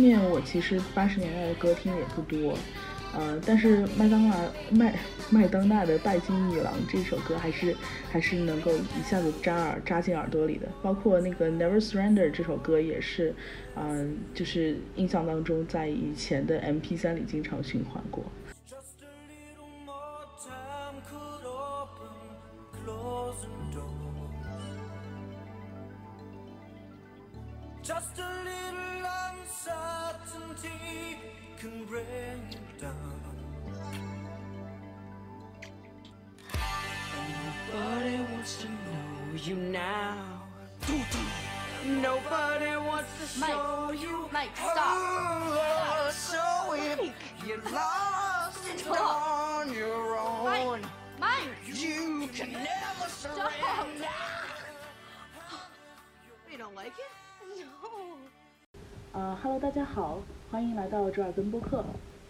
面，我其实八十年代的歌听的也不多。呃，但是麦当娜麦麦当娜的《拜金女郎》这首歌还是还是能够一下子扎耳扎进耳朵里的，包括那个《Never Surrender》这首歌也是，嗯，就是印象当中在以前的 MP3 里经常循环过。Just a little you now. Nobody wants to Mike, show you. Mike, stop. Oh, so if you're lost and on your own, Mike, Mike, you can never surrender. You don't like it? No. 呃哈喽，大家好， 欢迎来到折耳根播客。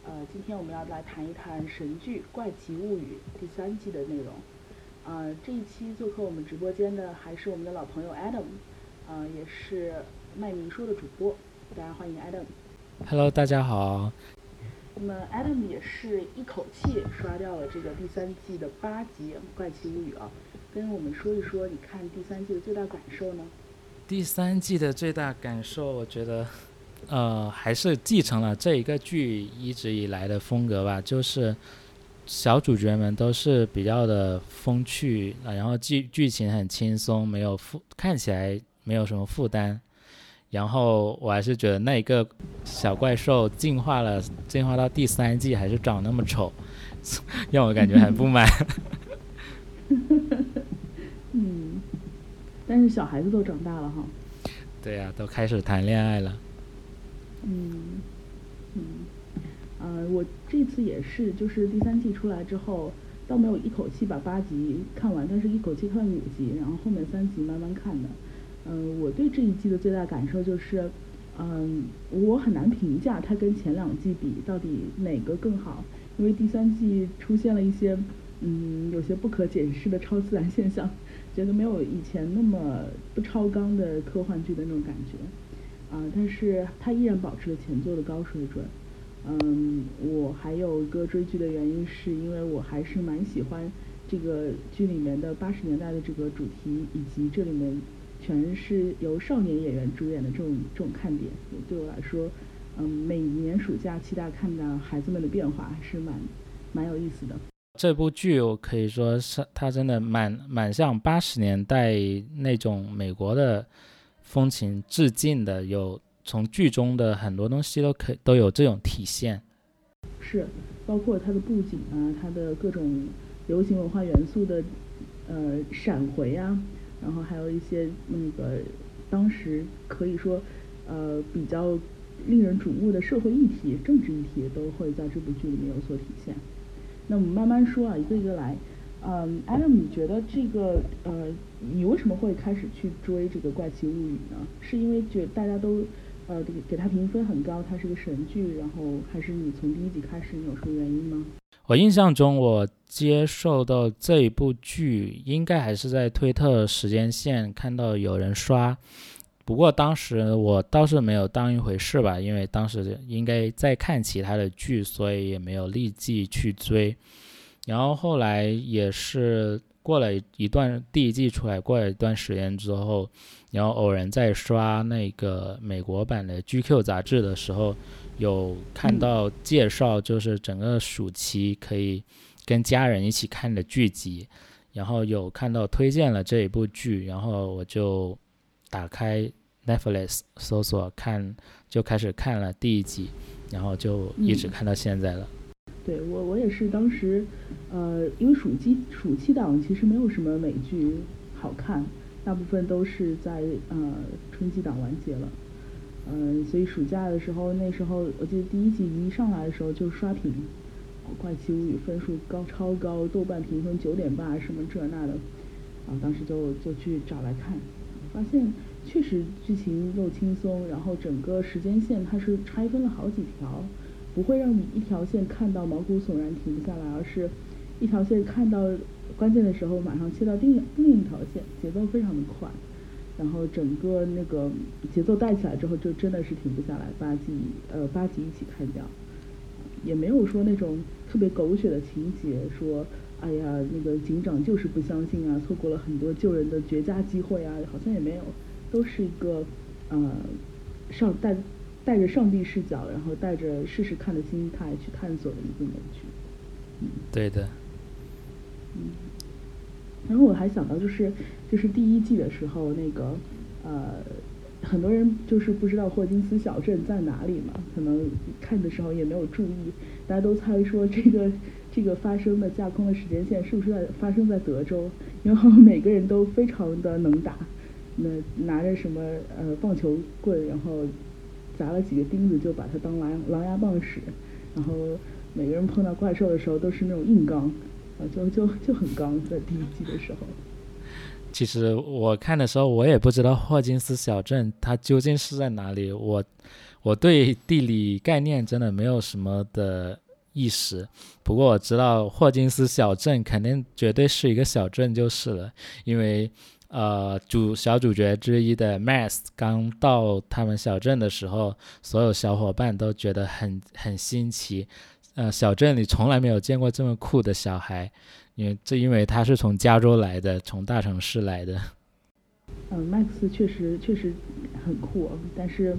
呃，今天我们要来谈一谈神剧《怪奇物语》第三季的内容。呃，这一期做客我们直播间的还是我们的老朋友 Adam，呃，也是卖明说的主播，大家欢迎 Adam。Hello，大家好。那么 Adam 也是一口气刷掉了这个第三季的八集《怪奇物语》啊，跟我们说一说你看第三季的最大感受呢？第三季的最大感受，我觉得，呃，还是继承了这一个剧一直以来的风格吧，就是。小主角们都是比较的风趣啊，然后剧剧情很轻松，没有负看起来没有什么负担。然后我还是觉得那一个小怪兽进化了，进化到第三季还是长那么丑，让我感觉很不满。嗯，但是小孩子都长大了哈。对呀，都开始谈恋爱了。嗯嗯。呃，我这次也是，就是第三季出来之后，倒没有一口气把八集看完，但是一口气看了五集，然后后面三集慢慢看的。嗯，我对这一季的最大感受就是，嗯，我很难评价它跟前两季比到底哪个更好，因为第三季出现了一些，嗯，有些不可解释的超自然现象，觉得没有以前那么不超纲的科幻剧的那种感觉。啊，但是它依然保持了前作的高水准。嗯，我还有一个追剧的原因，是因为我还是蛮喜欢这个剧里面的八十年代的这个主题，以及这里面全是由少年演员主演的这种这种看点。对我来说，嗯，每年暑假期待看到孩子们的变化，还是蛮蛮有意思的。这部剧我可以说是它真的蛮蛮像八十年代那种美国的风情致敬的，有。从剧中的很多东西都可都有这种体现，是，包括它的布景啊，它的各种流行文化元素的呃闪回啊，然后还有一些那个当时可以说呃比较令人瞩目的社会议题、政治议题都会在这部剧里面有所体现。那我们慢慢说啊，一个一个来。嗯，Adam，你觉得这个呃，你为什么会开始去追这个《怪奇物语》呢？是因为觉大家都呃，给给他评分很高，它是个神剧，然后还是你从第一集开始，你有什么原因吗？我印象中，我接受到这一部剧，应该还是在推特时间线看到有人刷，不过当时我倒是没有当一回事吧，因为当时应该在看其他的剧，所以也没有立即去追。然后后来也是过了一段第一季出来，过了一段时间之后。然后偶然在刷那个美国版的 GQ 杂志的时候，有看到介绍，就是整个暑期可以跟家人一起看的剧集，然后有看到推荐了这一部剧，然后我就打开 Netflix 搜索看，就开始看了第一集，然后就一直看到现在了。对我，我也是当时，呃，因为暑期暑期档其实没有什么美剧好看。大部分都是在呃春季档完结了，嗯，所以暑假的时候，那时候我记得第一季一上来的时候就刷屏，《怪奇物语》分数高超高，豆瓣评分九点八，什么这那的，啊，当时就就去找来看，发现确实剧情又轻松，然后整个时间线它是拆分了好几条，不会让你一条线看到毛骨悚然停不下来，而是一条线看到。关键的时候马上切到另另一条线，节奏非常的快，然后整个那个节奏带起来之后，就真的是停不下来，八集呃八集一起看掉，也没有说那种特别狗血的情节，说哎呀那个警长就是不相信啊，错过了很多救人的绝佳机会啊，好像也没有，都是一个呃上带带着上帝视角，然后带着试试看的心态去探索的一部美剧。嗯，对的。嗯。然后我还想到，就是就是第一季的时候，那个呃，很多人就是不知道霍金斯小镇在哪里嘛，可能看的时候也没有注意，大家都猜说这个 这个发生的架空的时间线是不是在发生在德州？然后每个人都非常的能打，那拿着什么呃棒球棍，然后砸了几个钉子就把它当狼狼牙棒使，然后每个人碰到怪兽的时候都是那种硬刚。就就就很刚，在第一季的时候。其实我看的时候，我也不知道霍金斯小镇它究竟是在哪里。我我对地理概念真的没有什么的意识。不过我知道霍金斯小镇肯定绝对是一个小镇就是了，因为呃主小主角之一的 Max 刚到他们小镇的时候，所有小伙伴都觉得很很新奇。呃，小镇里从来没有见过这么酷的小孩，因为这因为他是从加州来的，从大城市来的。嗯，Max 确实确实很酷，但是，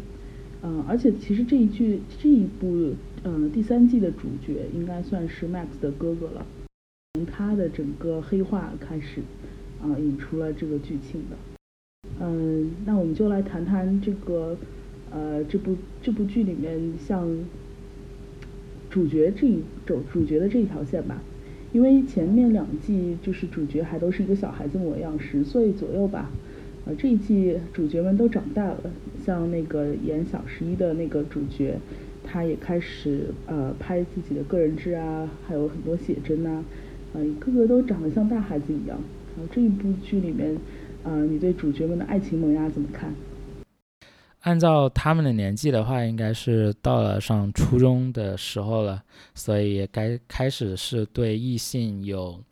嗯，而且其实这一剧这一部嗯第三季的主角应该算是 Max 的哥哥了，从他的整个黑化开始，啊，引出了这个剧情的。嗯，那我们就来谈谈这个，呃，这部这部剧里面像。主角这一主主角的这一条线吧，因为前面两季就是主角还都是一个小孩子模样，十岁左右吧。呃，这一季主角们都长大了，像那个演小十一的那个主角，他也开始呃拍自己的个人志啊，还有很多写真呐，呃，个个都长得像大孩子一样。这一部剧里面，呃，你对主角们的爱情萌芽怎么看？按照他们的年纪的话，应该是到了上初中的时候了，所以该开始是对异性有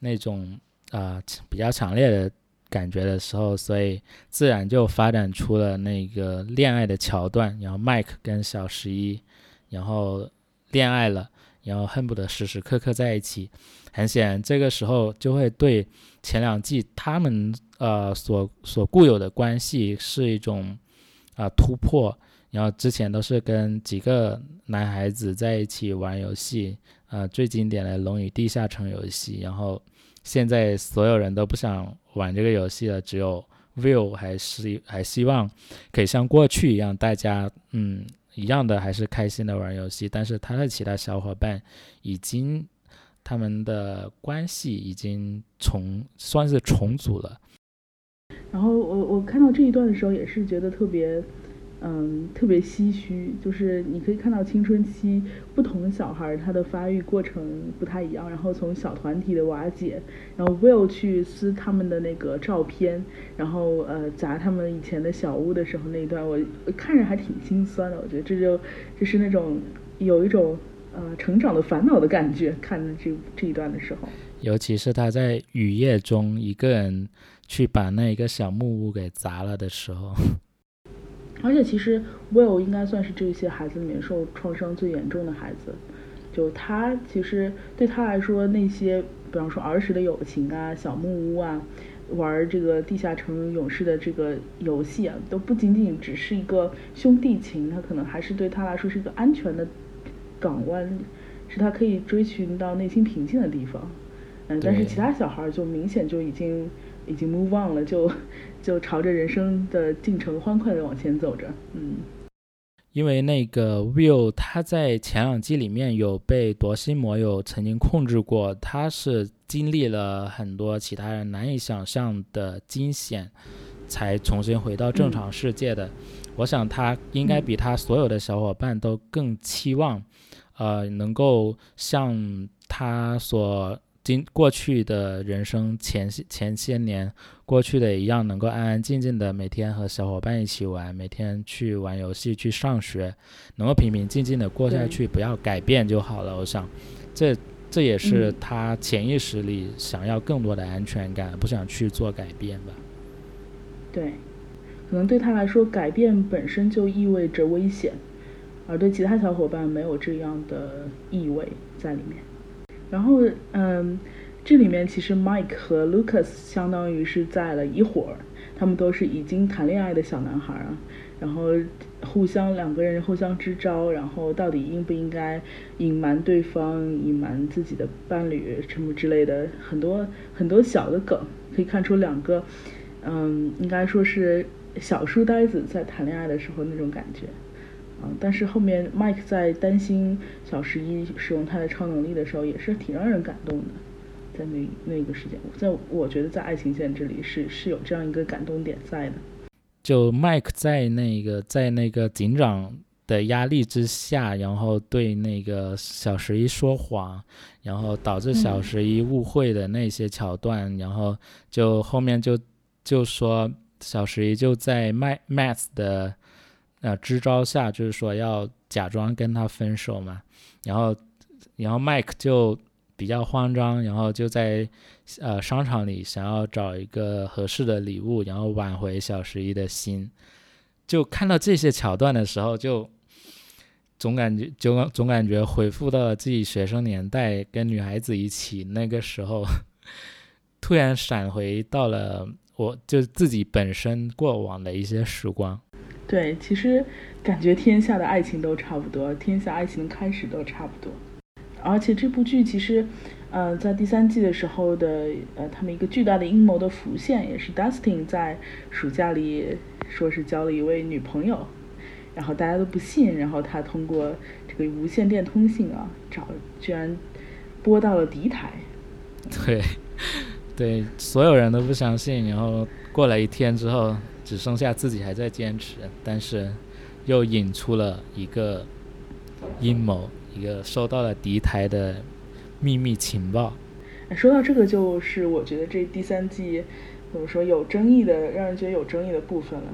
那种啊比较强烈的感觉的时候，所以自然就发展出了那个恋爱的桥段。然后麦克跟小十一，然后恋爱了，然后恨不得时时刻刻在一起。很显然，这个时候就会对前两季他们呃所所固有的关系是一种。啊，突破！然后之前都是跟几个男孩子在一起玩游戏，啊，最经典的《龙与地下城》游戏。然后现在所有人都不想玩这个游戏了，只有 Will 还是还希望可以像过去一样，大家嗯一样的还是开心的玩游戏。但是他的其他小伙伴已经他们的关系已经重算是重组了。然后我我看到这一段的时候，也是觉得特别，嗯，特别唏嘘。就是你可以看到青春期不同小孩他的发育过程不太一样。然后从小团体的瓦解，然后 Will 去撕他们的那个照片，然后呃砸他们以前的小屋的时候那一段，我看着还挺心酸的。我觉得这就就是那种有一种呃成长的烦恼的感觉。看这这一段的时候，尤其是他在雨夜中一个人。去把那一个小木屋给砸了的时候，而且其实 Will 应该算是这些孩子里面受创伤最严重的孩子。就他其实对他来说，那些比方说儿时的友情啊、小木屋啊、玩这个地下城勇士的这个游戏啊，都不仅仅只是一个兄弟情，他可能还是对他来说是一个安全的港湾，是他可以追寻到内心平静的地方。嗯，但是其他小孩就明显就已经。已经 move on 了，就就朝着人生的进程欢快的往前走着，嗯。因为那个 Will 他在前两季里面有被夺心魔友曾经控制过，他是经历了很多其他人难以想象的惊险，才重新回到正常世界的。我想他应该比他所有的小伙伴都更期望，呃，能够像他所。经过去的人生前前些年过去的一样，能够安安静静的每天和小伙伴一起玩，每天去玩游戏去上学，能够平平静静的过下去，不要改变就好了。我想，这这也是他潜意识里想要更多的安全感，不想去做改变吧。对，可能对他来说，改变本身就意味着危险，而对其他小伙伴没有这样的意味在里面。然后，嗯，这里面其实 Mike 和 Lucas 相当于是在了一伙儿，他们都是已经谈恋爱的小男孩啊，然后互相两个人互相支招，然后到底应不应该隐瞒对方、隐瞒自己的伴侣什么之类的，很多很多小的梗，可以看出两个，嗯，应该说是小书呆子在谈恋爱的时候那种感觉。但是后面 Mike 在担心小十一使用他的超能力的时候，也是挺让人感动的。在那那个时间，在我觉得在爱情线这里是是有这样一个感动点在的。就 Mike 在那个在那个警长的压力之下，然后对那个小十一说谎，然后导致小十一误会的那些桥段，然后就后面就就说小十一就在 Mike Matt 的。呃，支招下就是说要假装跟他分手嘛，然后，然后 Mike 就比较慌张，然后就在呃商场里想要找一个合适的礼物，然后挽回小十一的心。就看到这些桥段的时候，就总感觉就总感觉回复到了自己学生年代，跟女孩子一起那个时候，突然闪回到了我就自己本身过往的一些时光。对，其实感觉天下的爱情都差不多，天下爱情的开始都差不多。而且这部剧其实，呃，在第三季的时候的，呃，他们一个巨大的阴谋的浮现，也是 Dustin 在暑假里说是交了一位女朋友，然后大家都不信，然后他通过这个无线电通信啊，找居然拨到了敌台。对，对，所有人都不相信，然后过了一天之后。只剩下自己还在坚持，但是又引出了一个阴谋，一个收到了敌台的秘密情报。说到这个，就是我觉得这第三季怎么说有争议的，让人觉得有争议的部分了。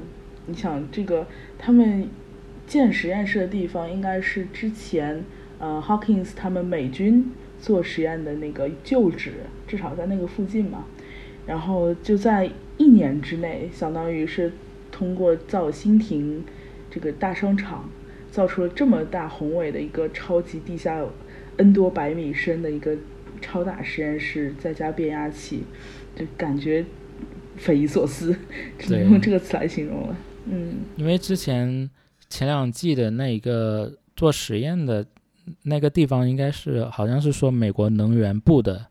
你想，这个他们建实验室的地方，应该是之前呃 Hawkins 他们美军做实验的那个旧址，至少在那个附近嘛。然后就在。一年之内，相当于是通过造新亭这个大商场，造出了这么大宏伟的一个超级地下 N 多百米深的一个超大实验室，再加变压器，就感觉匪夷所思，只能用这个词来形容了。嗯，因为之前前两季的那一个做实验的那个地方，应该是好像是说美国能源部的，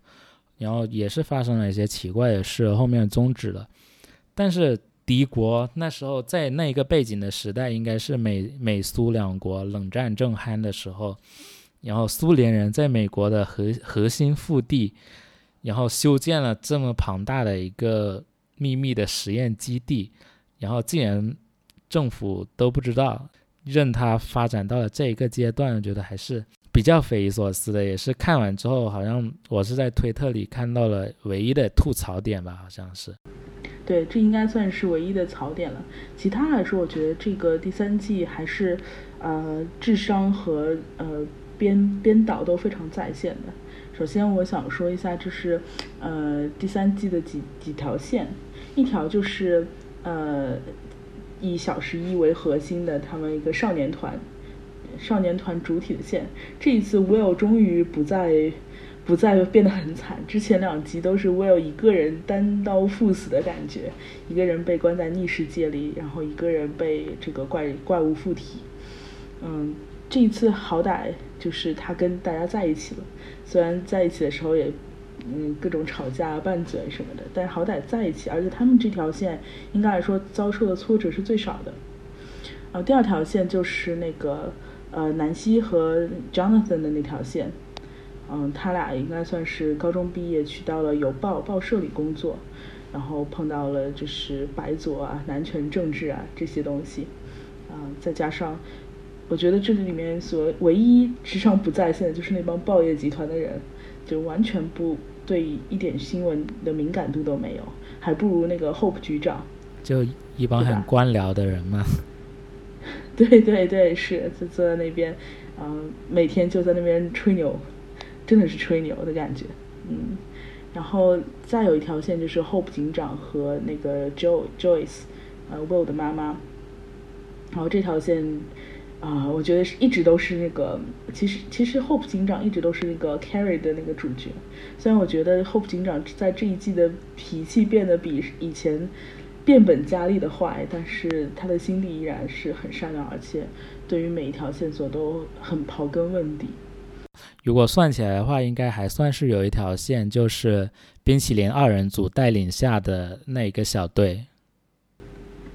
然后也是发生了一些奇怪的事，后面终止了。但是敌国那时候在那一个背景的时代，应该是美美苏两国冷战正酣的时候，然后苏联人在美国的核核心腹地，然后修建了这么庞大的一个秘密的实验基地，然后竟然政府都不知道，任它发展到了这一个阶段，我觉得还是比较匪夷所思的。也是看完之后，好像我是在推特里看到了唯一的吐槽点吧，好像是。对，这应该算是唯一的槽点了。其他来说，我觉得这个第三季还是，呃，智商和呃编编导都非常在线的。首先，我想说一下，就是呃第三季的几几条线，一条就是呃以小十一为核心的他们一个少年团，少年团主体的线。这一次，Will 终于不再。不再变得很惨，之前两集都是 Will 一个人单刀赴死的感觉，一个人被关在逆世界里，然后一个人被这个怪怪物附体。嗯，这一次好歹就是他跟大家在一起了，虽然在一起的时候也嗯各种吵架拌嘴什么的，但好歹在一起，而且他们这条线应该来说遭受的挫折是最少的。呃，第二条线就是那个呃南希和 Jonathan 的那条线。嗯，他俩应该算是高中毕业去到了邮报报社里工作，然后碰到了就是白左啊、男权政治啊这些东西，啊，再加上我觉得这里面所唯一智商不在线的就是那帮报业集团的人，就完全不对一点新闻的敏感度都没有，还不如那个 Hope 局长，就一帮很官僚的人嘛。对对对，是就坐在那边，嗯，每天就在那边吹牛。真的是吹牛的感觉，嗯，然后再有一条线就是 Hope 警长和那个 Jo Joyce，呃 Will 的妈妈。然后这条线啊，我觉得是一直都是那个，其实其实 Hope 警长一直都是那个 Carrie 的那个主角。虽然我觉得 Hope 警长在这一季的脾气变得比以前变本加厉的坏，但是他的心地依然是很善良，而且对于每一条线索都很刨根问底。如果算起来的话，应该还算是有一条线，就是冰淇淋二人组带领下的那个小队。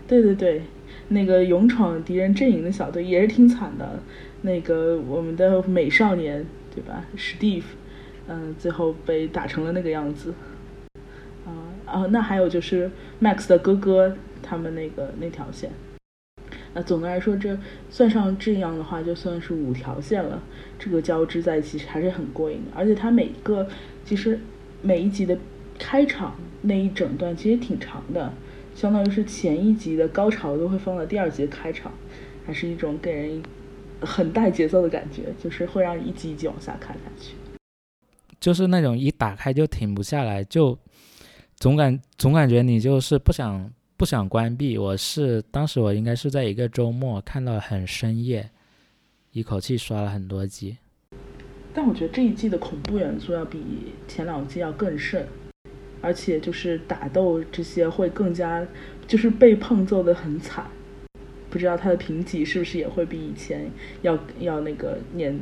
对对对。那个勇闯敌人阵营的小队也是挺惨的，那个我们的美少年对吧，史蒂夫，嗯，最后被打成了那个样子。啊，那还有就是 Max 的哥哥他们那个那条线。那总的来说，这算上这样的话，就算是五条线了。这个交织在一起还是很过瘾的，而且它每一个其实每一集的开场那一整段其实挺长的。相当于是前一集的高潮都会放到第二集开场，还是一种给人很带节奏的感觉，就是会让你一集一集往下看下去。就是那种一打开就停不下来，就总感总感觉你就是不想不想关闭。我是当时我应该是在一个周末看到很深夜，一口气刷了很多集。但我觉得这一季的恐怖元素要比前两季要更甚。而且就是打斗这些会更加，就是被碰揍的很惨，不知道他的评级是不是也会比以前要要那个年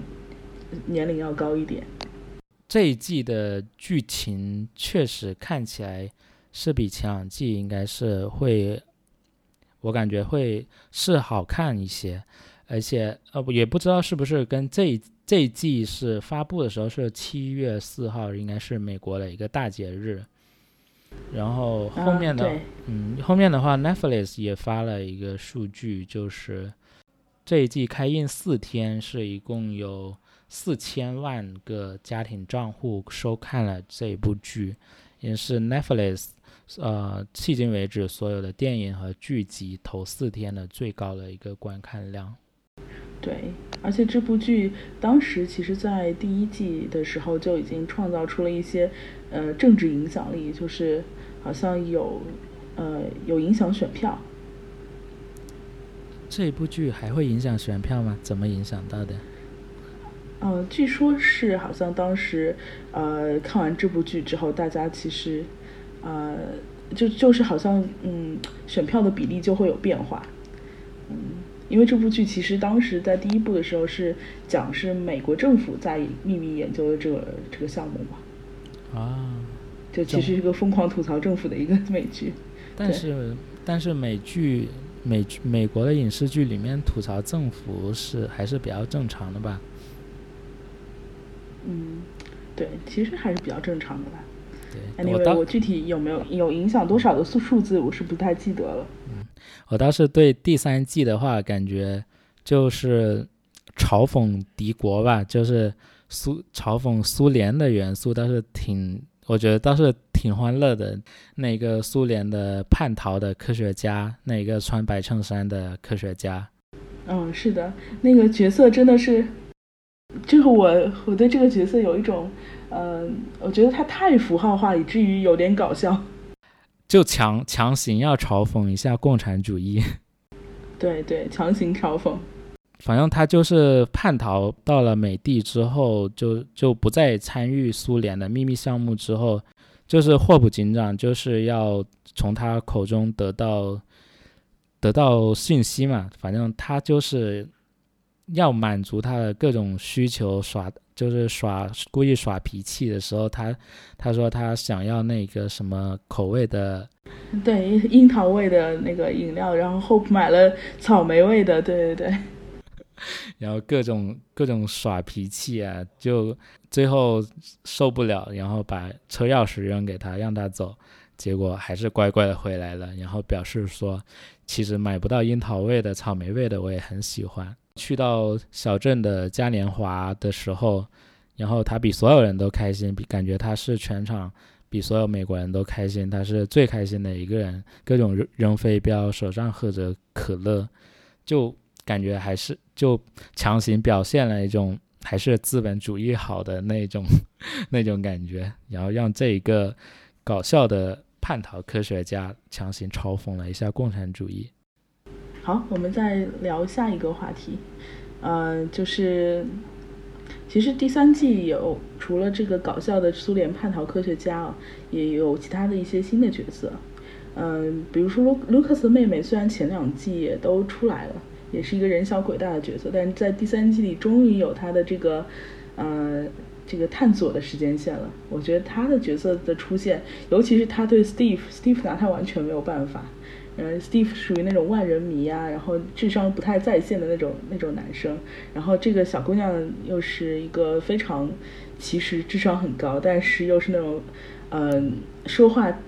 年龄要高一点。这一季的剧情确实看起来是比前两季应该是会，我感觉会是好看一些，而且呃也不知道是不是跟这这一季是发布的时候是七月四号，应该是美国的一个大节日。然后后面的，嗯，后面的话，Netflix 也发了一个数据，就是这一季开映四天，是一共有四千万个家庭账户收看了这一部剧，也是 Netflix 呃迄今为止所有的电影和剧集头四天的最高的一个观看量。对，而且这部剧当时其实，在第一季的时候就已经创造出了一些呃政治影响力，就是好像有呃有影响选票。这一部剧还会影响选票吗？怎么影响到的？嗯，据说是好像当时呃看完这部剧之后，大家其实呃就就是好像嗯选票的比例就会有变化，嗯。因为这部剧其实当时在第一部的时候是讲是美国政府在秘密研究的这个这个项目嘛，啊，就其实是个疯狂吐槽政府的一个美剧。但是但是美剧美美国的影视剧里面吐槽政府是还是比较正常的吧？嗯，对，其实还是比较正常的吧。对，因为我具体有没有有影响多少的数数字，我是不太记得了。嗯。我倒是对第三季的话，感觉就是嘲讽敌国吧，就是苏嘲讽苏联的元素，倒是挺，我觉得倒是挺欢乐的。那个苏联的叛逃的科学家，那个穿白衬衫的科学家，嗯，是的，那个角色真的是，就是我我对这个角色有一种，呃，我觉得他太符号化，以至于有点搞笑。就强强行要嘲讽一下共产主义，对对，强行嘲讽。反正他就是叛逃到了美帝之后，就就不再参与苏联的秘密项目。之后，就是霍普警长就是要从他口中得到得到信息嘛。反正他就是要满足他的各种需求，耍。就是耍故意耍脾气的时候，他他说他想要那个什么口味的，对樱桃味的那个饮料，然后 Hope 买了草莓味的，对对对，然后各种各种耍脾气啊，就最后受不了，然后把车钥匙扔给他让他走，结果还是乖乖的回来了，然后表示说其实买不到樱桃味的，草莓味的我也很喜欢。去到小镇的嘉年华的时候，然后他比所有人都开心，比感觉他是全场比所有美国人都开心，他是最开心的一个人，各种扔扔飞镖，手上喝着可乐，就感觉还是就强行表现了一种还是资本主义好的那种 那种感觉，然后让这一个搞笑的叛逃科学家，强行嘲讽了一下共产主义。好，我们再聊下一个话题，呃，就是其实第三季有除了这个搞笑的苏联叛逃科学家啊，也有其他的一些新的角色，嗯，比如说卢卢克斯妹妹，虽然前两季也都出来了，也是一个人小鬼大的角色，但是在第三季里终于有他的这个，呃。这个探索的时间线了，我觉得他的角色的出现，尤其是他对 Steve，Steve 拿他完全没有办法。嗯，Steve 属于那种万人迷啊，然后智商不太在线的那种那种男生。然后这个小姑娘又是一个非常，其实智商很高，但是又是那种，嗯，说话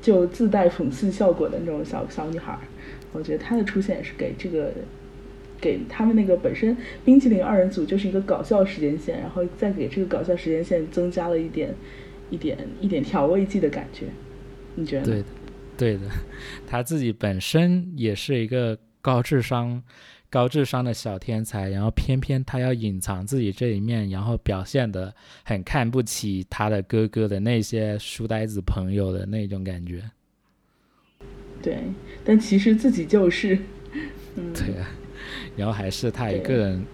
就自带讽刺效果的那种小小女孩。我觉得她的出现也是给这个。给他们那个本身冰淇淋二人组就是一个搞笑时间线，然后再给这个搞笑时间线增加了一点一点一点调味剂的感觉，你觉得？对的，对的，他自己本身也是一个高智商高智商的小天才，然后偏偏他要隐藏自己这一面，然后表现的很看不起他的哥哥的那些书呆子朋友的那种感觉。对，但其实自己就是，嗯，对啊。然后还是他一个人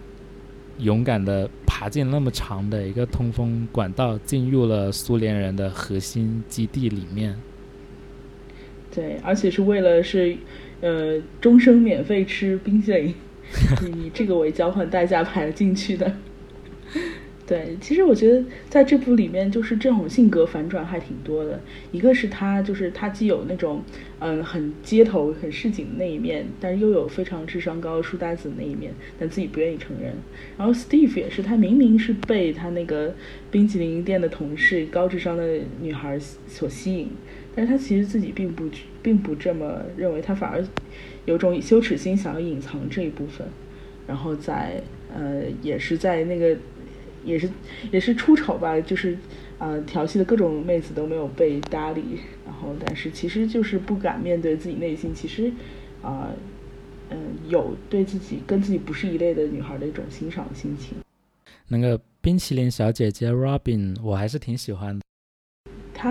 勇敢的爬进那么长的一个通风管道，进入了苏联人的核心基地里面。对，而且是为了是呃终生免费吃冰淇淋，以这个为交换代价排了进去的。对，其实我觉得在这部里面，就是这种性格反转还挺多的。一个是他，就是他既有那种嗯很街头、很市井的那一面，但是又有非常智商高、书呆子的那一面，但自己不愿意承认。然后 Steve 也是，他明明是被他那个冰淇淋店的同事高智商的女孩所吸引，但是他其实自己并不并不这么认为，他反而有种羞耻心，想要隐藏这一部分。然后在呃，也是在那个。也是也是出丑吧，就是呃调戏的各种妹子都没有被搭理，然后但是其实就是不敢面对自己内心，其实啊嗯有对自己跟自己不是一类的女孩的一种欣赏心情。那个冰淇淋小姐姐 Robin 我还是挺喜欢的，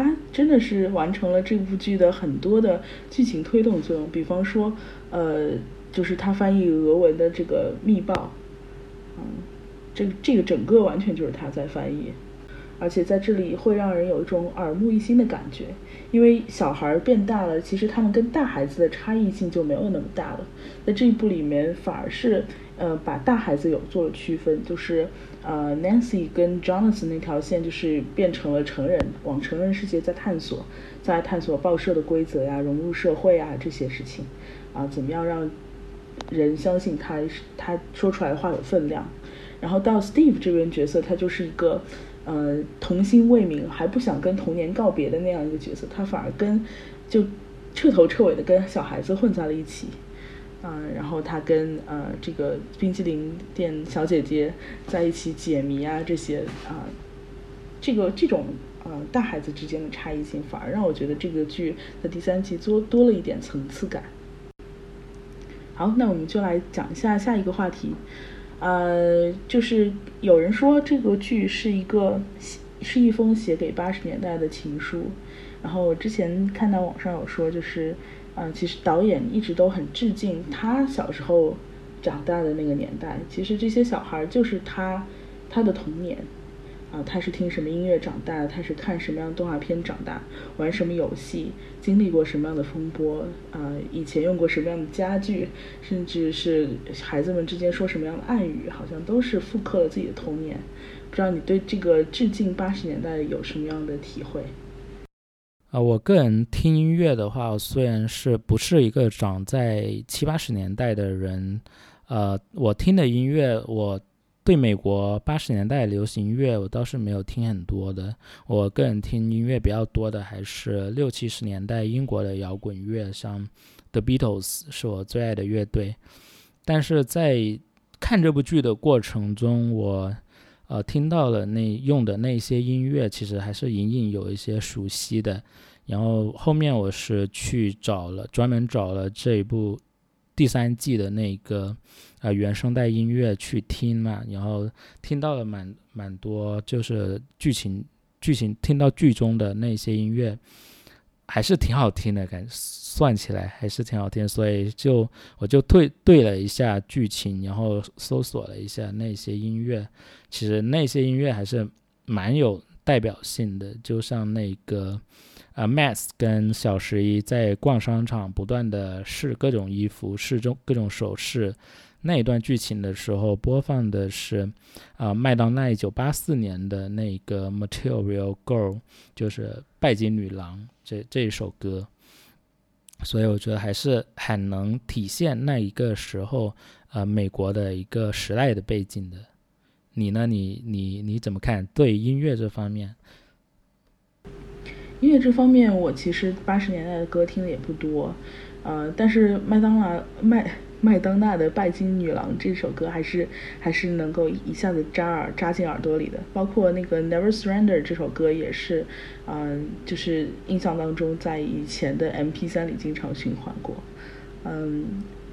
他真的是完成了这部剧的很多的剧情推动作用，比方说呃就是他翻译俄文的这个密报，嗯。这这个整个完全就是他在翻译，而且在这里会让人有一种耳目一新的感觉，因为小孩变大了，其实他们跟大孩子的差异性就没有那么大了。在这一部里面，反而是呃把大孩子有做了区分，就是呃 Nancy 跟 Jonathan 那条线就是变成了成人，往成人世界在探索，在探索报社的规则呀、融入社会啊这些事情，啊怎么样让人相信他他说出来的话有分量。然后到 Steve 这边角色，他就是一个，呃，童心未泯，还不想跟童年告别的那样一个角色。他反而跟，就彻头彻尾的跟小孩子混在了一起，嗯，然后他跟呃这个冰淇淋店小姐姐在一起解谜啊这些啊，这个这种呃大孩子之间的差异性，反而让我觉得这个剧的第三季多多了一点层次感。好，那我们就来讲一下下一个话题。呃，就是有人说这个剧是一个是一封写给八十年代的情书，然后我之前看到网上有说，就是，呃，其实导演一直都很致敬他小时候长大的那个年代，其实这些小孩就是他他的童年。啊，他是听什么音乐长大？他是看什么样的动画片长大？玩什么游戏？经历过什么样的风波？啊，以前用过什么样的家具？甚至是孩子们之间说什么样的暗语？好像都是复刻了自己的童年。不知道你对这个致敬八十年代有什么样的体会？啊，我个人听音乐的话，虽然是不是一个长在七八十年代的人，呃，我听的音乐我。对美国八十年代流行音乐，我倒是没有听很多的。我个人听音乐比较多的还是六七十年代英国的摇滚乐，像 The Beatles 是我最爱的乐队。但是在看这部剧的过程中，我呃听到了那用的那些音乐，其实还是隐隐有一些熟悉的。然后后面我是去找了，专门找了这一部。第三季的那个呃原声带音乐去听嘛，然后听到了蛮蛮多，就是剧情剧情听到剧中的那些音乐，还是挺好听的，感觉算起来还是挺好听，所以就我就对对了一下剧情，然后搜索了一下那些音乐，其实那些音乐还是蛮有代表性的，就像那个啊，Max 跟小十一在逛商场，不断的试各种衣服，试中各种首饰。那一段剧情的时候，播放的是啊，麦当娜一九八四年的那个《Material Girl》，就是拜金女郎这这一首歌，所以我觉得还是很能体现那一个时候呃美国的一个时代的背景的。你呢？你你你怎么看？对音乐这方面？音乐这方面，我其实八十年代的歌听的也不多，呃，但是麦当劳麦。麦当娜的《拜金女郎》这首歌还是还是能够一下子扎耳扎进耳朵里的，包括那个《Never Surrender》这首歌也是，嗯，就是印象当中在以前的 MP3 里经常循环过，嗯，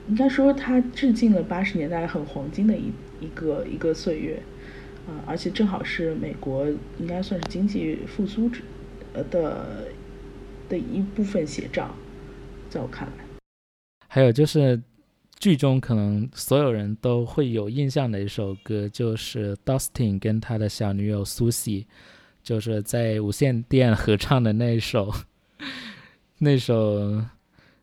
应该说它致敬了八十年代很黄金的一一个一个岁月，啊，而且正好是美国应该算是经济复苏之呃的的一部分写照，在我看来，还有就是。剧中可能所有人都会有印象的一首歌，就是 Dustin 跟他的小女友 Susie，就是在无线电合唱的那一首。那首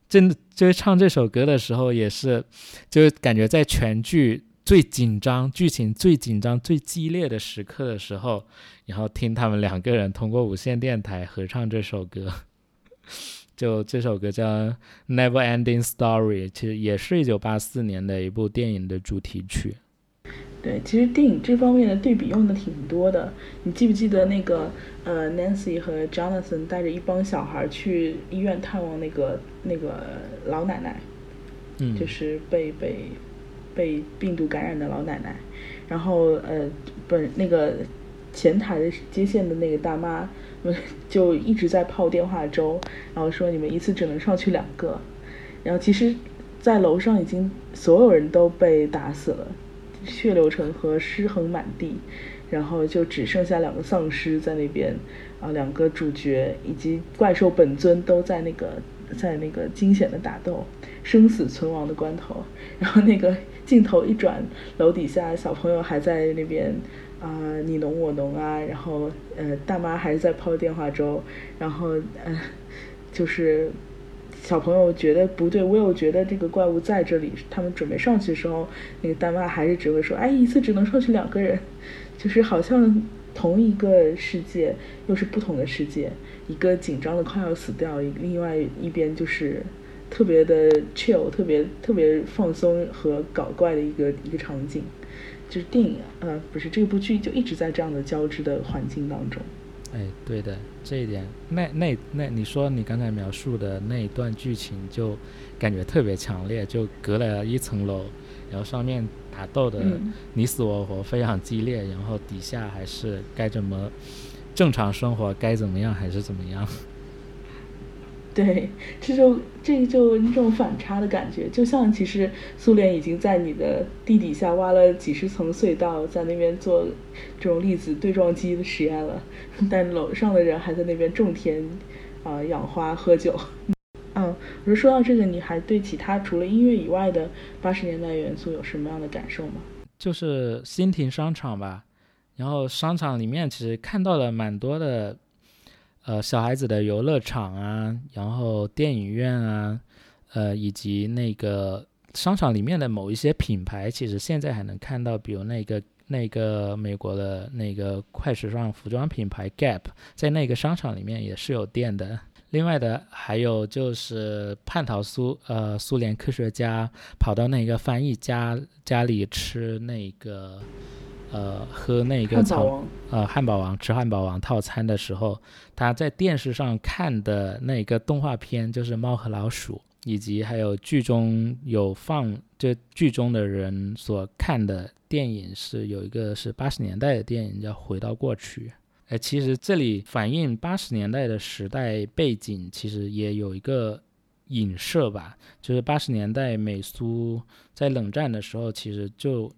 真的就是唱这首歌的时候，也是就是感觉在全剧最紧张、剧情最紧张、最激烈的时刻的时候，然后听他们两个人通过无线电台合唱这首歌。就这首歌叫《Never Ending Story》，其实也是一九八四年的一部电影的主题曲。对，其实电影这方面的对比用的挺多的。你记不记得那个呃，Nancy 和 Jonathan 带着一帮小孩去医院探望那个那个老奶奶，嗯，就是被被被病毒感染的老奶奶。然后呃，本那个前台的接线的那个大妈。就一直在泡电话粥，然后说你们一次只能上去两个，然后其实，在楼上已经所有人都被打死了，血流成河，尸横满地，然后就只剩下两个丧尸在那边，啊，两个主角以及怪兽本尊都在那个在那个惊险的打斗，生死存亡的关头，然后那个镜头一转，楼底下小朋友还在那边。啊，你侬我侬啊，然后呃，大妈还是在泡电话粥，然后呃，就是小朋友觉得不对，我有觉得这个怪物在这里，他们准备上去的时候，那个大妈还是只会说，哎，一次只能上去两个人，就是好像同一个世界又是不同的世界，一个紧张的快要死掉，另外一边就是特别的 chill，特别特别放松和搞怪的一个一个场景。就是电影，呃，不是这部剧就一直在这样的交织的环境当中。哎，对的，这一点，那那那，你说你刚才描述的那一段剧情，就感觉特别强烈，就隔了一层楼，然后上面打斗的你死我活，非常激烈，然后底下还是该怎么正常生活，该怎么样还是怎么样。对，这就这就这种反差的感觉，就像其实苏联已经在你的地底下挖了几十层隧道，在那边做这种粒子对撞机的实验了，但楼上的人还在那边种田，啊，养花喝酒。嗯，我说说到这个，你还对其他除了音乐以外的八十年代元素有什么样的感受吗？就是新亭商场吧，然后商场里面其实看到了蛮多的。呃，小孩子的游乐场啊，然后电影院啊，呃，以及那个商场里面的某一些品牌，其实现在还能看到，比如那个那个美国的那个快时尚服装品牌 Gap，在那个商场里面也是有店的。另外的还有就是叛逃苏呃苏联科学家跑到那个翻译家家里吃那个。呃，喝那个草呃汉堡王吃汉堡王套餐的时候，他在电视上看的那个动画片就是《猫和老鼠》，以及还有剧中有放，就剧中的人所看的电影是有一个是八十年代的电影叫《回到过去》。哎，其实这里反映八十年代的时代背景，其实也有一个影射吧，就是八十年代美苏在冷战的时候，其实就。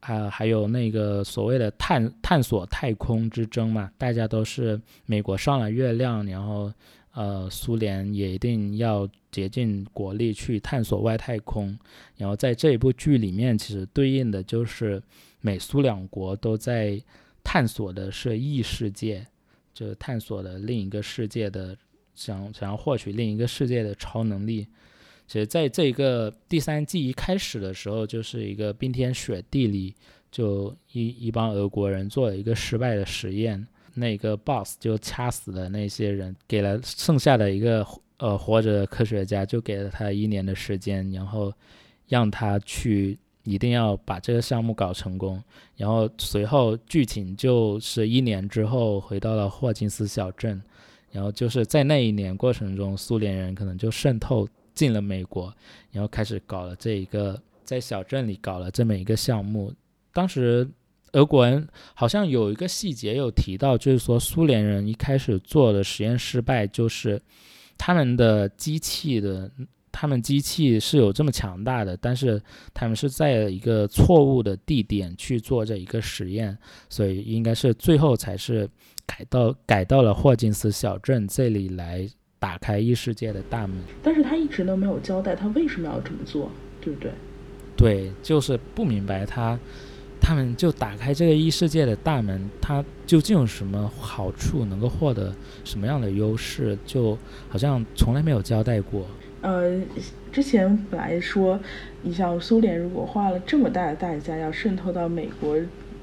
啊，还有那个所谓的探探索太空之争嘛，大家都是美国上了月亮，然后呃，苏联也一定要竭尽国力去探索外太空。然后在这一部剧里面，其实对应的就是美苏两国都在探索的是异世界，就探索的另一个世界的，想想要获取另一个世界的超能力。其实，在这个第三季一开始的时候，就是一个冰天雪地里，就一一帮俄国人做了一个失败的实验，那个 boss 就掐死了那些人，给了剩下的一个呃活着的科学家，就给了他一年的时间，然后让他去一定要把这个项目搞成功。然后随后剧情就是一年之后回到了霍金斯小镇，然后就是在那一年过程中，苏联人可能就渗透。进了美国，然后开始搞了这一个，在小镇里搞了这么一个项目。当时俄国人好像有一个细节有提到，就是说苏联人一开始做的实验失败，就是他们的机器的，他们机器是有这么强大的，但是他们是在一个错误的地点去做这一个实验，所以应该是最后才是改到改到了霍金斯小镇这里来。打开异世界的大门，但是他一直都没有交代他为什么要这么做，对不对？对，就是不明白他，他们就打开这个异世界的大门，他究竟有什么好处，能够获得什么样的优势，就好像从来没有交代过。呃，之前本来说，你像苏联如果花了这么大的代价要渗透到美国。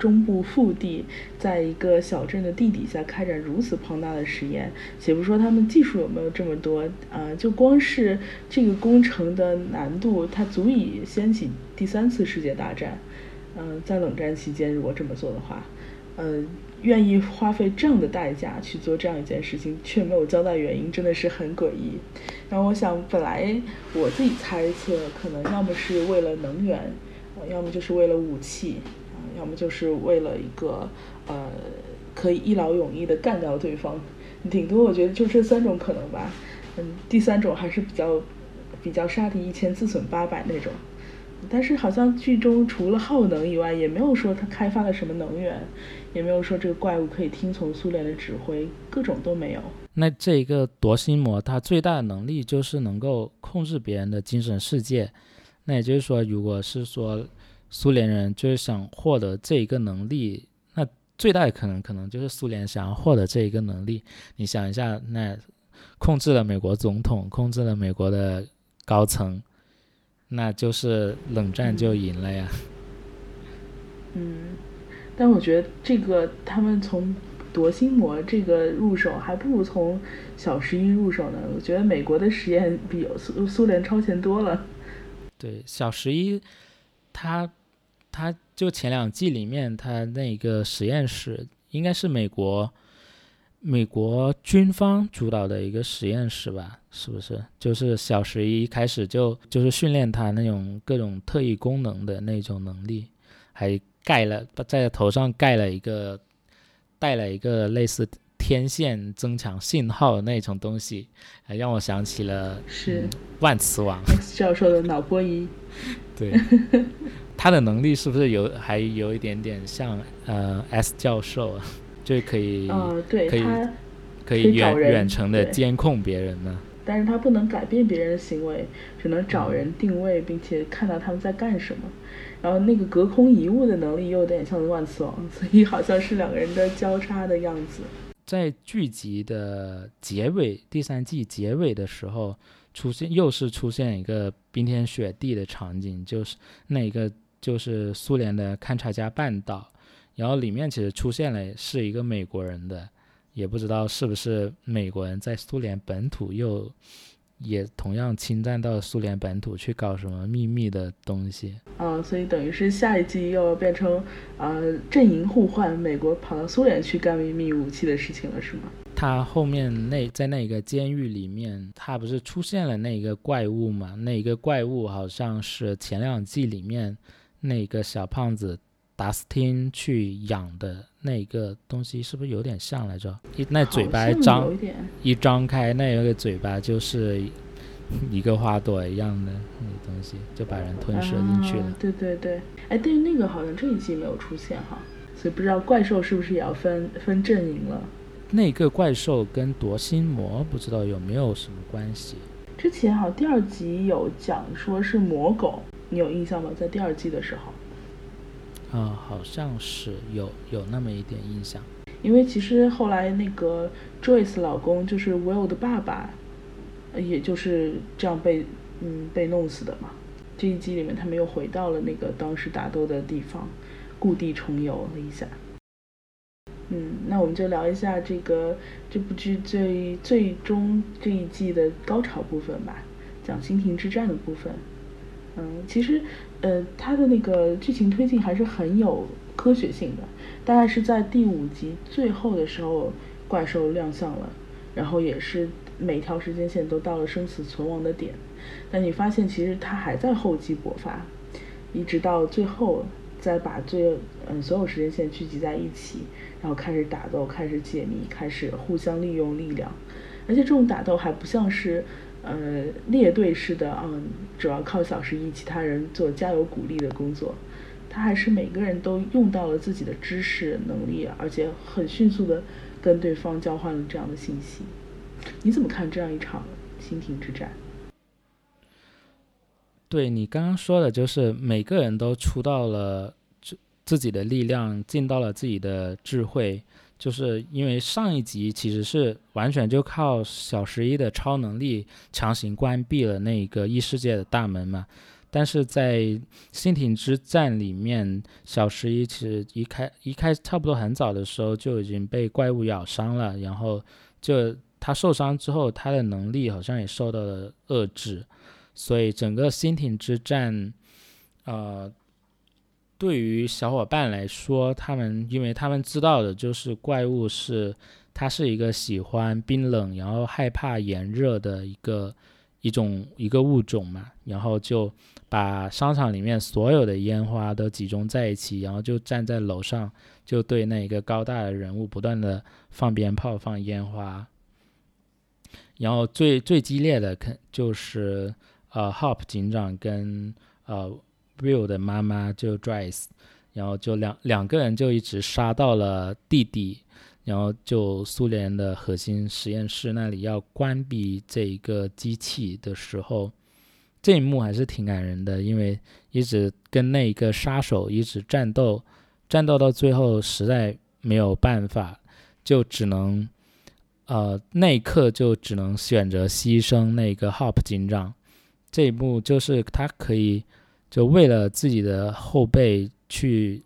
中部腹地，在一个小镇的地底下开展如此庞大的实验，且不说他们技术有没有这么多，啊，就光是这个工程的难度，它足以掀起第三次世界大战。嗯，在冷战期间，如果这么做的话，呃，愿意花费这样的代价去做这样一件事情，却没有交代原因，真的是很诡异。然后我想，本来我自己猜测，可能要么是为了能源，要么就是为了武器。要么就是为了一个呃，可以一劳永逸的干掉对方，顶多我觉得就这三种可能吧。嗯，第三种还是比较比较杀敌一千自损八百那种。但是好像剧中除了耗能以外，也没有说他开发了什么能源，也没有说这个怪物可以听从苏联的指挥，各种都没有。那这一个夺心魔，它最大的能力就是能够控制别人的精神世界。那也就是说，如果是说。苏联人就是想获得这一个能力，那最大的可能可能就是苏联想要获得这一个能力。你想一下，那控制了美国总统，控制了美国的高层，那就是冷战就赢了呀。嗯，但我觉得这个他们从夺心魔这个入手，还不如从小十一入手呢。我觉得美国的实验比苏苏联超前多了。对，小十一，他。他就前两季里面，他那个实验室应该是美国美国军方主导的一个实验室吧？是不是？就是小十一开始就就是训练他那种各种特异功能的那种能力，还盖了在头上盖了一个带了一个类似天线增强信号的那种东西，还让我想起了是万磁王教授的脑波仪，对。他的能力是不是有还有一点点像呃 S 教授，就可以对，可以可以远远程的监控别人呢？但是他不能改变别人的行为，只能找人定位，并且看到他们在干什么。然后那个隔空移物的能力又有点像万磁王，所以好像是两个人的交叉的样子。在剧集的结尾，第三季结尾的时候，出现又是出现一个冰天雪地的场景，就是那一个。就是苏联的勘察加半岛，然后里面其实出现了是一个美国人的，也不知道是不是美国人在苏联本土又也同样侵占到苏联本土去搞什么秘密的东西。啊，所以等于是下一季又要变成呃阵营互换，美国跑到苏联去干秘密武器的事情了，是吗？他后面那在那个监狱里面，他不是出现了那一个怪物嘛？那一个怪物好像是前两季里面。那个小胖子达斯汀去养的那个东西是不是有点像来着？一那嘴巴张一张开，那个嘴巴就是一个花朵一样的那个东西，就把人吞噬进去了。对对对，哎，对，那个好像这一季没有出现哈，所以不知道怪兽是不是也要分分阵营了？那个怪兽跟夺心魔不知道有没有什么关系？之前好像第二集有讲说是魔狗，你有印象吗？在第二季的时候，啊，好像是有有那么一点印象。因为其实后来那个 Joyce 老公就是 Will 的爸爸，也就是这样被嗯被弄死的嘛。这一季里面他们又回到了那个当时打斗的地方，故地重游了一下。嗯，那我们就聊一下这个这部剧最最终这一季的高潮部分吧，讲新亭之战的部分。嗯，其实呃，它的那个剧情推进还是很有科学性的。大概是在第五集最后的时候，怪兽亮相了，然后也是每条时间线都到了生死存亡的点。但你发现其实它还在厚积薄发，一直到最后再把最嗯所有时间线聚集在一起，然后开始打斗，开始解谜，开始互相利用力量。而且这种打斗还不像是呃列队式的，嗯，主要靠小十一，其他人做加油鼓励的工作。他还是每个人都用到了自己的知识能力，而且很迅速的跟对方交换了这样的信息。你怎么看这样一场心庭之战？对你刚刚说的，就是每个人都出到了自自己的力量，尽到了自己的智慧。就是因为上一集其实是完全就靠小十一的超能力强行关闭了那个异世界的大门嘛。但是在心庭之战里面，小十一其实一开一开差不多很早的时候就已经被怪物咬伤了，然后就他受伤之后，他的能力好像也受到了遏制，所以整个心庭之战，呃，对于小伙伴来说，他们因为他们知道的就是怪物是它是一个喜欢冰冷，然后害怕炎热的一个一种一个物种嘛，然后就。把商场里面所有的烟花都集中在一起，然后就站在楼上，就对那一个高大的人物不断的放鞭炮、放烟花。然后最最激烈的，肯就是呃，Hop 警长跟呃 Will 的妈妈就 Dries，然后就两两个人就一直杀到了弟弟，然后就苏联的核心实验室那里要关闭这一个机器的时候。这一幕还是挺感人的，因为一直跟那一个杀手一直战斗，战斗到最后实在没有办法，就只能，呃，那一刻就只能选择牺牲那个 Hop 警长。这一幕就是他可以就为了自己的后辈去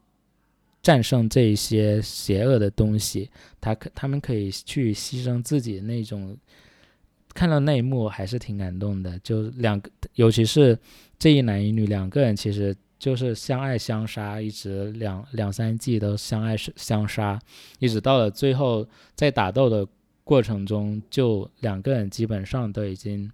战胜这一些邪恶的东西，他可他们可以去牺牲自己那种。看到那一幕还是挺感动的，就两个，尤其是这一男一女两个人，其实就是相爱相杀，一直两两三季都相爱相杀，一直到了最后，在打斗的过程中，就两个人基本上都已经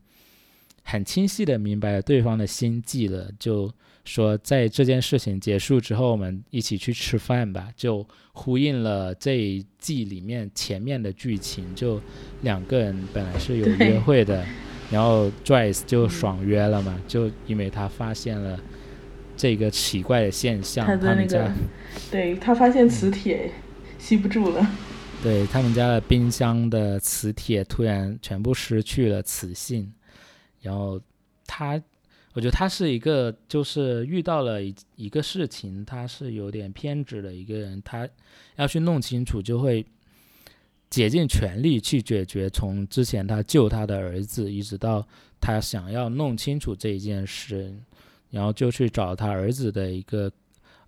很清晰的明白了对方的心计了，就。说在这件事情结束之后，我们一起去吃饭吧，就呼应了这一季里面前面的剧情。就两个人本来是有约会的，然后 Joyce 就爽约了嘛，就因为他发现了这个奇怪的现象。他的那个，对他发现磁铁吸不住了。对他们家的冰箱的磁铁突然全部失去了磁性，然后他。我觉得他是一个，就是遇到了一一个事情，他是有点偏执的一个人，他要去弄清楚，就会竭尽全力去解决。从之前他救他的儿子，一直到他想要弄清楚这一件事，然后就去找他儿子的一个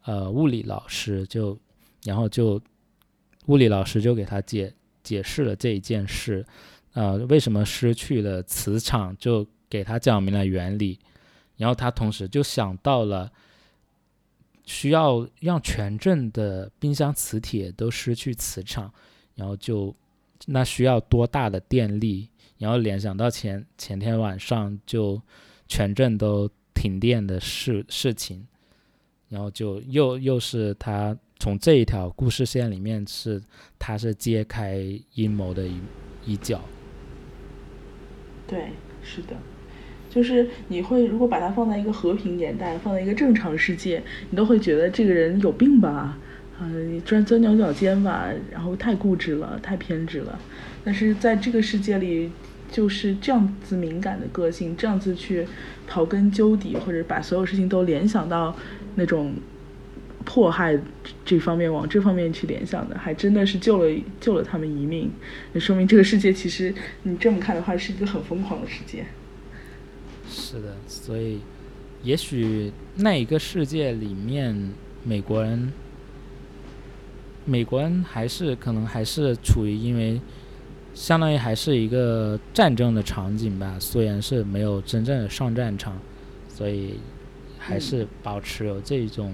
呃物理老师，就然后就物理老师就给他解解释了这一件事，呃，为什么失去了磁场，就给他讲明了原理。然后他同时就想到了，需要让全镇的冰箱磁铁都失去磁场，然后就那需要多大的电力？然后联想到前前天晚上就全镇都停电的事事情，然后就又又是他从这一条故事线里面是他是揭开阴谋的一一角。对，是的。就是你会如果把它放在一个和平年代，放在一个正常世界，你都会觉得这个人有病吧？呃，钻钻牛角尖吧，然后太固执了，太偏执了。但是在这个世界里，就是这样子敏感的个性，这样子去刨根究底，或者把所有事情都联想到那种迫害这方面，往这方面去联想的，还真的是救了救了他们一命。那说明这个世界其实你这么看的话，是一个很疯狂的世界。是的，所以也许那一个世界里面，美国人。美国人还是可能还是处于，因为相当于还是一个战争的场景吧。虽然是没有真正的上战场，所以还是保持有这种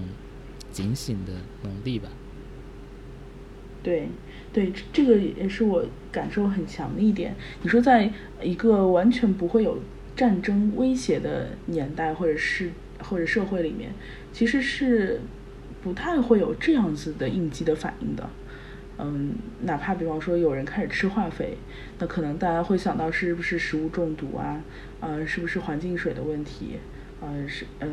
警醒的能力吧。对，对，这个也是我感受很强的一点。你说，在一个完全不会有战争威胁的年代，或者是或者社会里面，其实是。不太会有这样子的应激的反应的，嗯，哪怕比方说有人开始吃化肥，那可能大家会想到是不是食物中毒啊，呃，是不是环境水的问题，呃，是呃，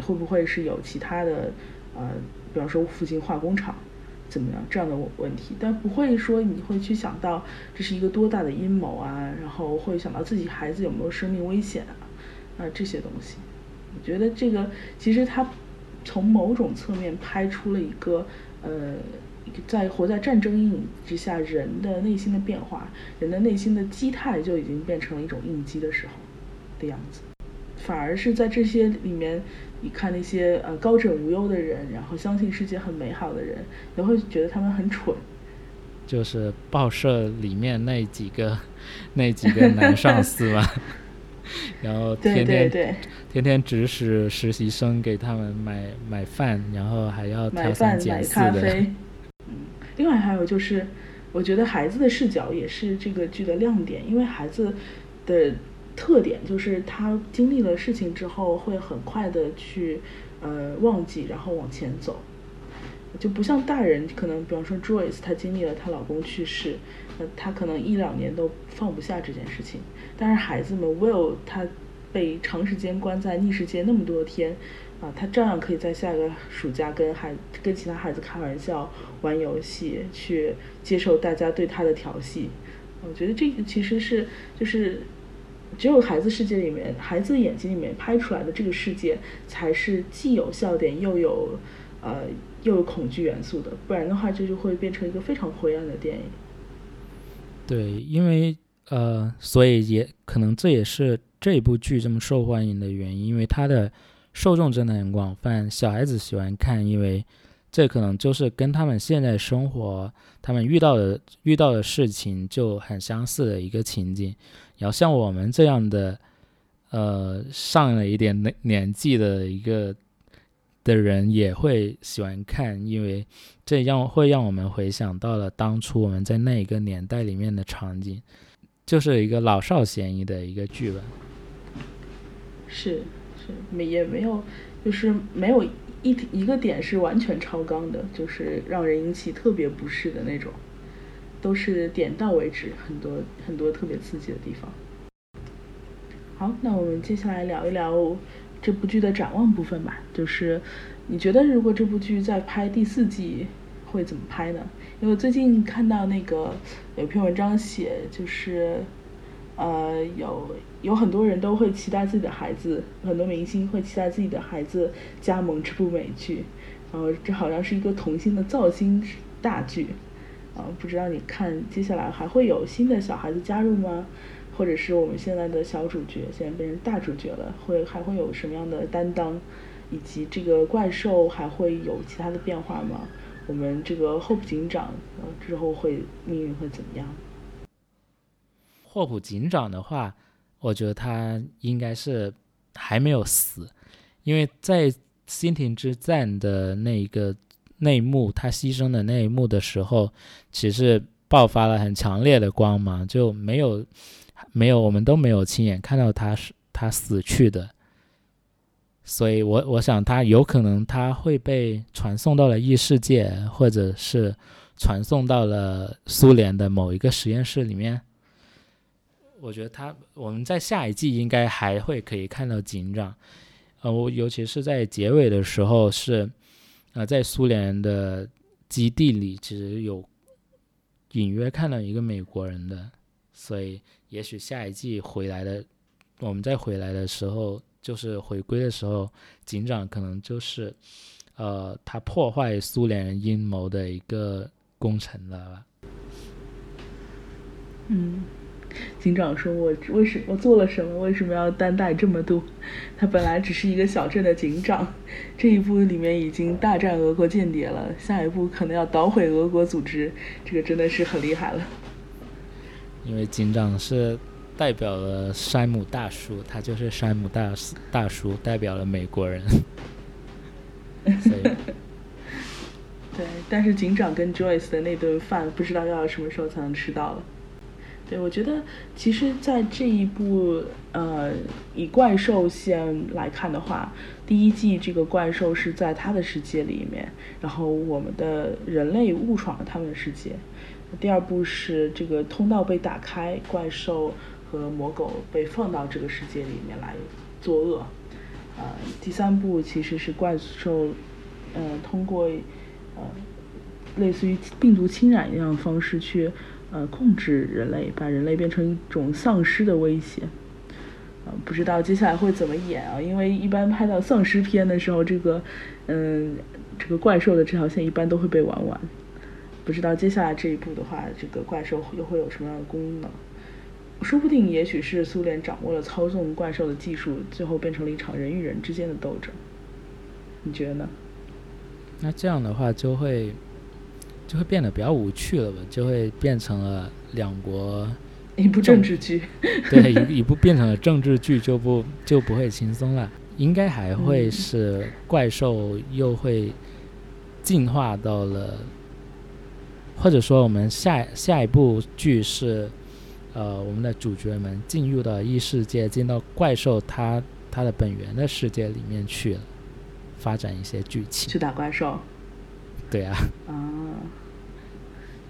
会不会是有其他的，呃，比方说附近化工厂怎么样这样的问题，但不会说你会去想到这是一个多大的阴谋啊，然后会想到自己孩子有没有生命危险啊，啊这些东西，我觉得这个其实它。从某种侧面拍出了一个，呃，在活在战争阴影之下人的内心的变化，人的内心的基态就已经变成了一种应激的时候的样子。反而是在这些里面，你看那些呃高枕无忧的人，然后相信世界很美好的人，你会觉得他们很蠢。就是报社里面那几个那几个男上司嘛。然后天天天天指使实习生给他们买买饭，然后还要挑三拣四的。嗯，另外还有就是，我觉得孩子的视角也是这个剧的亮点，因为孩子的特点就是他经历了事情之后会很快的去呃忘记，然后往前走，就不像大人，可能比方说 Joyce，她经历了她老公去世，那她可能一两年都放不下这件事情。但是孩子们，Will 他被长时间关在逆世界那么多天，啊，他照样可以在下一个暑假跟孩跟其他孩子开玩笑、玩游戏，去接受大家对他的调戏。我觉得这个其实是就是只有孩子世界里面，孩子眼睛里面拍出来的这个世界，才是既有笑点又有呃又有恐惧元素的。不然的话，这就会变成一个非常灰暗的电影。对，因为。呃，所以也可能这也是这部剧这么受欢迎的原因，因为它的受众真的很广泛，小孩子喜欢看，因为这可能就是跟他们现在生活他们遇到的遇到的事情就很相似的一个情景。然后像我们这样的，呃，上了一点年年纪的一个的人也会喜欢看，因为这样会让我们回想到了当初我们在那一个年代里面的场景。就是一个老少咸宜的一个剧本，是是没也没有，就是没有一一个点是完全超纲的，就是让人引起特别不适的那种，都是点到为止，很多很多特别刺激的地方。好，那我们接下来聊一聊这部剧的展望部分吧，就是你觉得如果这部剧在拍第四季会怎么拍呢？因为最近看到那个有篇文章写，就是，呃，有有很多人都会期待自己的孩子，很多明星会期待自己的孩子加盟这部美剧，然后这好像是一个童星的造星大剧，啊，不知道你看接下来还会有新的小孩子加入吗？或者是我们现在的小主角现在变成大主角了，会还会有什么样的担当？以及这个怪兽还会有其他的变化吗？我们这个霍普警长呃之后会命运会怎么样？霍普警长的话，我觉得他应该是还没有死，因为在新庭之战的那一个那一幕，他牺牲的那一幕的时候，其实爆发了很强烈的光芒，就没有没有我们都没有亲眼看到他是他死去的。所以，我我想他有可能他会被传送到了异世界，或者是传送到了苏联的某一个实验室里面。我觉得他我们在下一季应该还会可以看到警长，呃，我尤其是在结尾的时候是，呃，在苏联的基地里其实有隐约看到一个美国人的，所以也许下一季回来的，我们再回来的时候，就是回归的时候，警长可能就是呃他破坏苏联阴谋的一个功臣了吧。嗯。警长说：“我为什我做了什么？为什么要担待这么多？他本来只是一个小镇的警长，这一部里面已经大战俄国间谍了，下一步可能要捣毁俄国组织，这个真的是很厉害了。因为警长是代表了山姆大叔，他就是山姆大大叔，代表了美国人。对，但是警长跟 Joyce 的那顿饭，不知道要什么时候才能吃到了。”对，我觉得其实，在这一部呃以怪兽线来看的话，第一季这个怪兽是在他的世界里面，然后我们的人类误闯了他们的世界。第二部是这个通道被打开，怪兽和魔狗被放到这个世界里面来作恶。呃，第三部其实是怪兽，呃，通过呃类似于病毒侵染一样的方式去。呃，控制人类，把人类变成一种丧尸的威胁。呃，不知道接下来会怎么演啊？因为一般拍到丧尸片的时候，这个，嗯，这个怪兽的这条线一般都会被玩完。不知道接下来这一部的话，这个怪兽又会有什么样的功能？说不定，也许是苏联掌握了操纵怪兽的技术，最后变成了一场人与人之间的斗争。你觉得呢？那这样的话就会。就会变得比较无趣了吧？就会变成了两国一部政治剧，对，一一部变成了政治剧就不就不会轻松了。应该还会是怪兽又会进化到了，或者说我们下下一部剧是呃我们的主角们进入到异世界，进到怪兽它它的本源的世界里面去了，发展一些剧情去打怪兽。对啊。啊。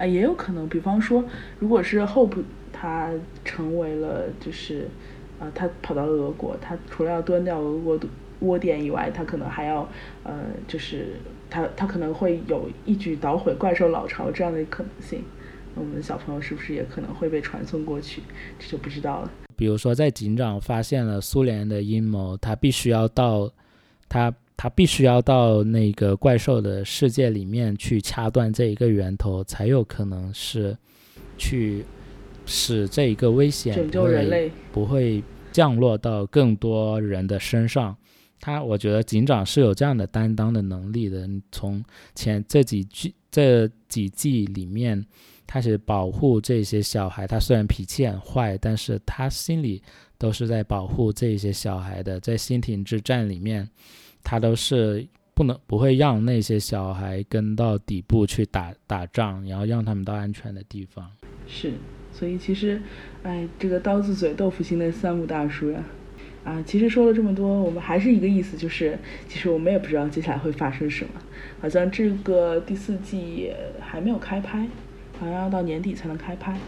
啊，也有可能，比方说，如果是 Hope 他成为了，就是，呃，他跑到了俄国，他除了要端掉俄国的窝点以外，他可能还要，呃，就是他他可能会有一举捣毁怪兽老巢这样的可能性。那我们的小朋友是不是也可能会被传送过去？这就不知道了。比如说，在警长发现了苏联的阴谋，他必须要到他。他必须要到那个怪兽的世界里面去掐断这一个源头，才有可能是去使这一个危险不会不会降落到更多人的身上。他，我觉得警长是有这样的担当的能力的。从前这几季这几季里面，他是保护这些小孩。他虽然脾气很坏，但是他心里都是在保护这些小孩的。在新亭之战里面。他都是不能不会让那些小孩跟到底部去打打仗，然后让他们到安全的地方。是，所以其实，哎，这个刀子嘴豆腐心的三木大叔呀，啊，其实说了这么多，我们还是一个意思，就是其实我们也不知道接下来会发生什么。好像这个第四季还没有开拍，好像要到年底才能开拍。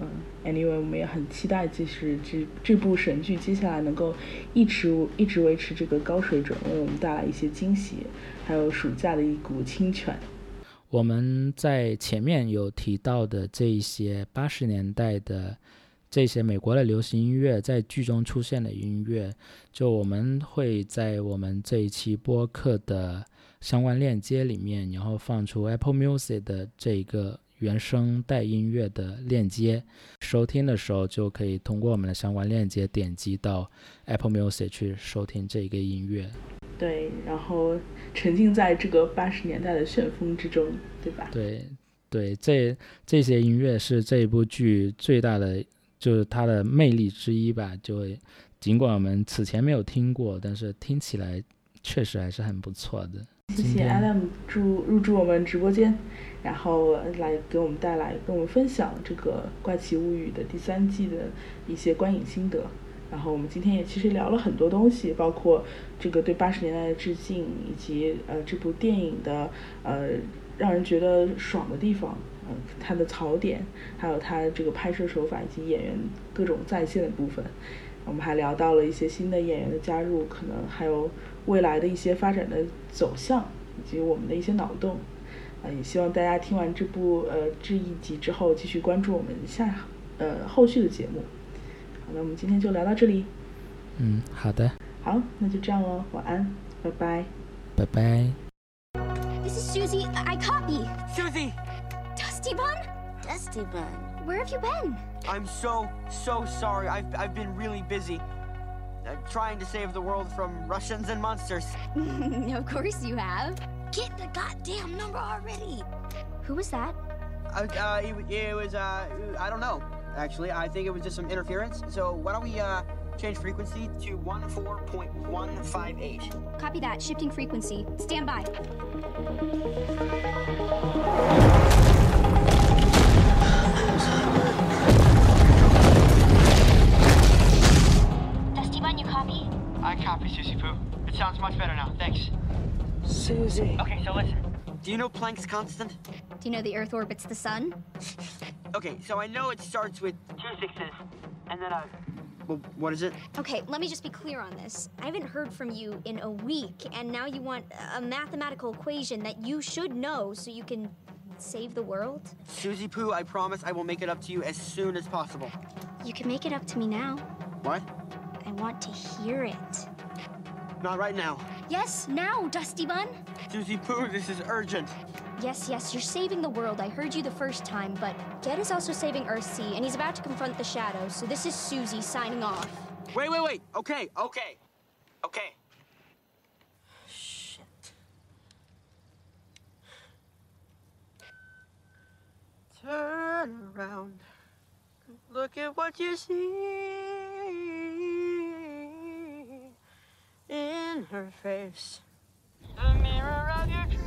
嗯，anyway，我们也很期待，就是这这部神剧接下来能够一直一直维持这个高水准，为我们带来一些惊喜，还有暑假的一股清泉。我们在前面有提到的这一些八十年代的这些美国的流行音乐，在剧中出现的音乐，就我们会在我们这一期播客的相关链接里面，然后放出 Apple Music 的这一个。原声带音乐的链接，收听的时候就可以通过我们的相关链接点击到 Apple Music 去收听这个音乐。对，然后沉浸在这个八十年代的旋风之中，对吧？对，对，这这些音乐是这一部剧最大的，就是它的魅力之一吧。就尽管我们此前没有听过，但是听起来确实还是很不错的。谢谢 Adam 住入驻我们直播间。然后来给我们带来，跟我们分享这个《怪奇物语》的第三季的一些观影心得。然后我们今天也其实聊了很多东西，包括这个对八十年代的致敬，以及呃这部电影的呃让人觉得爽的地方，嗯，它的槽点，还有它这个拍摄手法以及演员各种在线的部分。我们还聊到了一些新的演员的加入，可能还有未来的一些发展的走向，以及我们的一些脑洞。啊，也希望大家听完这部呃这一集之后，继续关注我们下呃后续的节目。好，那我们今天就聊到这里。嗯，好的。好，那就这样喽，晚安，拜拜。拜拜。This is Susie. I I copy. Susie, Dusty Bun? Dusty Bun. Where have you been? I'm so, so sorry. I've, I've been really busy. Uh, trying to save the world from Russians and monsters. of course you have. Get the goddamn number already. Who was that? Uh, uh, it, it was, uh, I don't know, actually. I think it was just some interference. So why don't we, uh, change frequency to 14.158? Copy that. Shifting frequency. Stand by. I copy, Susie Poo. It sounds much better now. Thanks. Susie. Okay, so listen. Do you know Planck's constant? Do you know the Earth orbits the sun? Okay, so I know it starts with two sixes, and then a. Well, what is it? Okay, let me just be clear on this. I haven't heard from you in a week, and now you want a mathematical equation that you should know so you can save the world? Susie Poo, I promise I will make it up to you as soon as possible. You can make it up to me now. What? I want to hear it. Not right now. Yes, now, Dusty Bun. Susie Poo, this is urgent. Yes, yes, you're saving the world. I heard you the first time, but Ged is also saving Earthsea, and he's about to confront the shadows, so this is Susie signing off. Wait, wait, wait. Okay, okay. Okay. Shit. Turn around. Look at what you see her face. The mirror of your